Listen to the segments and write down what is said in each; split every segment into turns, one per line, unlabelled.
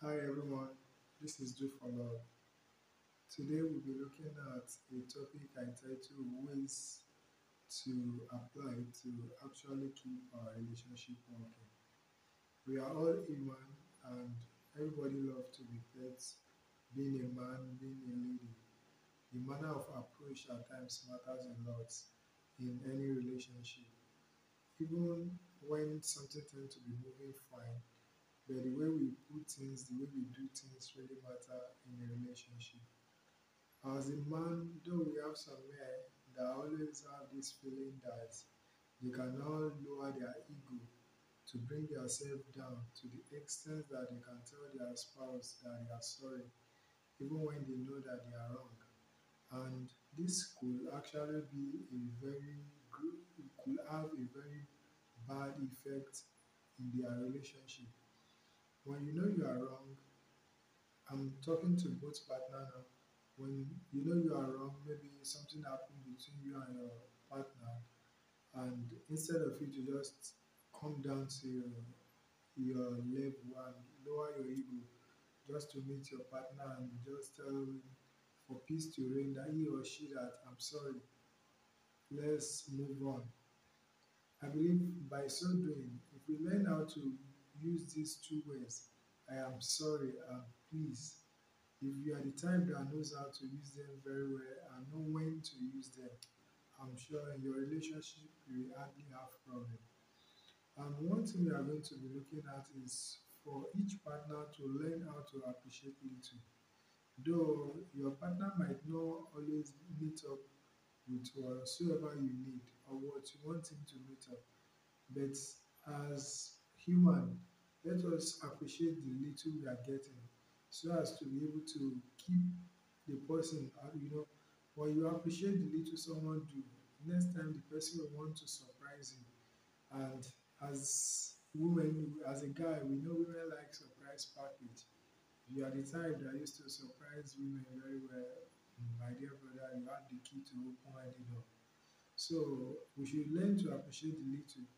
Hi everyone, this is Do for Love. Today we'll be looking at a topic entitled Ways to Apply to Actually Keep Our Relationship Working. We are all human and everybody loves to be pets, being a man, being a lady. The manner of approach at times matters a lot in any relationship. Even when something tends to be moving fine, but the way we put things, the way we do things really matter in a relationship. As a man, though we have some men that always have this feeling that they can now lower their ego to bring themselves down to the extent that they can tell their spouse that they are sorry, even when they know that they are wrong. And this could actually be a very could have a very bad effect in their relationship when you know you are wrong, I'm talking to both partner now. When you know you are wrong, maybe something happened between you and your partner, and instead of you to just come down to your, your level and lower your ego just to meet your partner and just tell him for peace to reign that he or she that I'm sorry, let's move on. I believe by so doing, if we learn how to use these two words, I am sorry and please. If you are the type that knows how to use them very well and know when to use them, I'm sure in your relationship you will hardly have problem. And one thing we are going to be looking at is for each partner to learn how to appreciate little. Though your partner might not always meet up with whatsoever you need or what you want him to meet up, but as human, let us appreciate the little we are getting so as to be able to keep the person, uh, you know, when you appreciate the little someone do, next time the person will want to surprise you. And as women, as a guy, we know women like surprise package. You are the type that used to surprise women very well. My dear brother, you have the key to open any door. So we should learn to appreciate the little.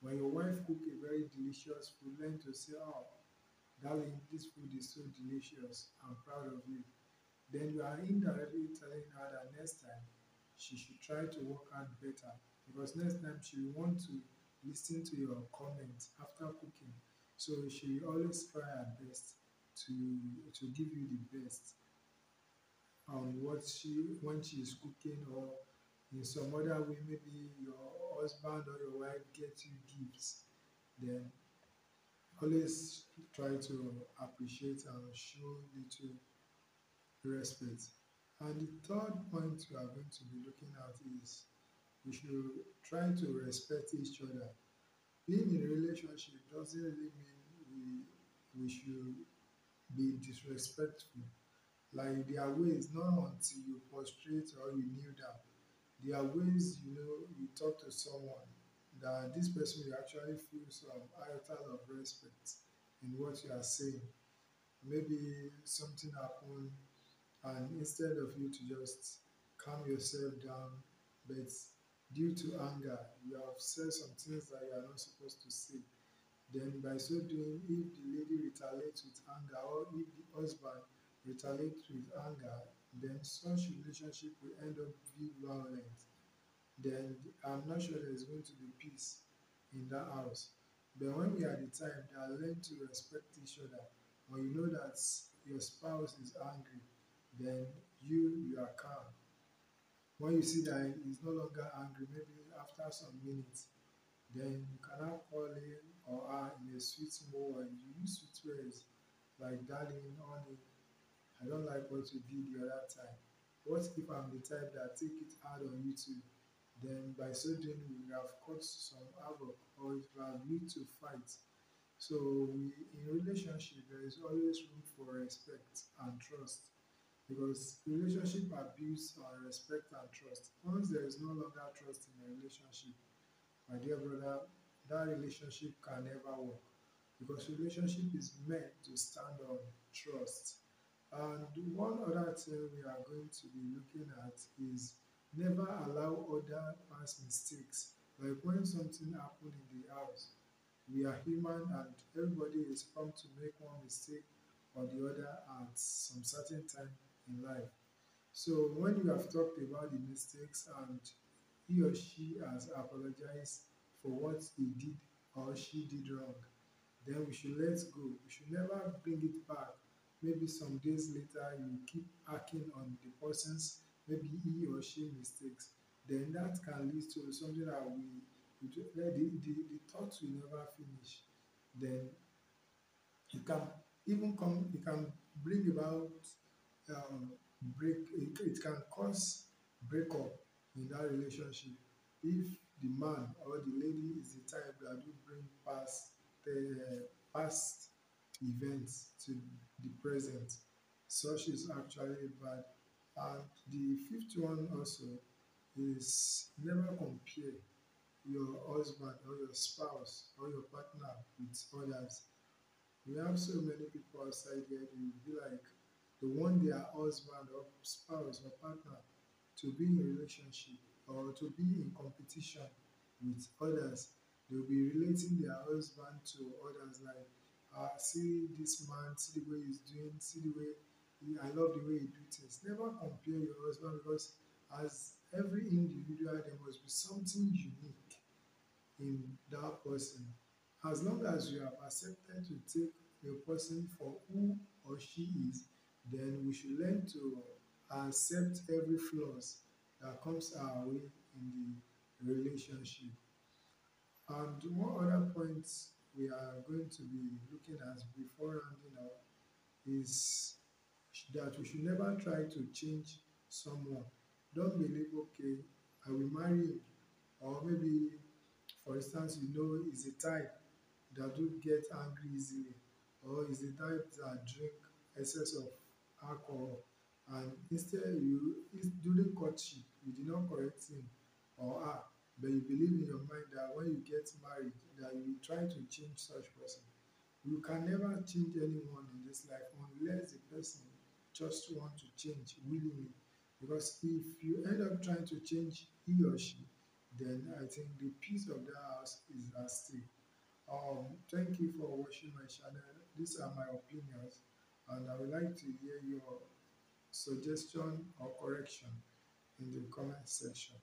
When your wife cook a very delicious food, learn to say, oh, darling, this food is so delicious. I'm proud of you. Then you are indirectly telling her that next time she should try to work out better because next time she will want to listen to your comments after cooking. So she will always try her best to to give you the best on what she when she is cooking or in some other way maybe your husband or your wife get you gifts then always try to appreciate and show little respect. And the third point we are going to be looking at is we should try to respect each other. Being in a relationship doesn't really mean we we should be disrespectful. Like there are ways not until you prostrate or you kneel down there are ways you know you talk to someone that this person will actually feel some iota of respect in what you are saying. Maybe something happened and instead of you to just calm yourself down, but due to anger, you have said some things that you are not supposed to say. Then by so doing, if the lady retaliates with anger or if the husband retaliates with anger, then such relationship will end up being violent. Then I'm not sure there's going to be peace in that house. But when we are the type that learn to respect each other, when you know that your spouse is angry, then you you are calm. When you see that he's no longer angry, maybe after some minutes, then you can now call him or her in a sweet mode and you use sweet words like darling, honey, I don't like what you did the other time. What if I'm the type that take it hard on you too? Then by so doing, we have caused some havoc or it will lead to fight. So we, in relationship, there is always room for respect and trust because relationship abuse on respect and trust. Once there is no longer trust in a relationship, my dear brother, that relationship can never work because relationship is meant to stand on trust and one other thing we are going to be looking at is never allow other past mistakes. Like when something happened in the house, we are human and everybody is prone to make one mistake or the other at some certain time in life. So when you have talked about the mistakes and he or she has apologized for what he did or she did wrong, then we should let go. We should never bring it. Maybe some days later you keep acting on the person's maybe he or she mistakes. Then that can lead to something that we, the, the, the thoughts will never finish. Then it can even come, it can bring about um, break, it, it can cause breakup in that relationship if the man or the lady is the type that do bring past the uh, past events to the present such is actually bad and uh, the fifth one also is never compare your husband or your spouse or your partner with others we have so many people outside here they will be like they want their husband or spouse or partner to be in a relationship or to be in competition with others. They'll be relating their husband to others like, uh, see this man, see the way he's doing, see the way I love the way he do things. Never compare your husband because as every individual, there must be something unique in that person. As long as you have accepted to take a person for who or she is, then we should learn to accept every flaws that comes our way in the relationship. And one other point we are going to be looking at before rounding up is that we should never try to change someone. Don't believe, okay, I will marry him. Or maybe, for instance, you know he's a type that do get angry easily. Or is the type that drink excess of alcohol and instead you during courtship you did not correct him or her but you believe in your mind that when you get married that you try to change such person. You can never change anyone in this life unless the person just want to change willingly. Because if you end up trying to change he or she then i think the peace of that house is at stake. Um thank you for watching my channel. These are my opinions and I would like to hear your suggestion or correction in the comment section.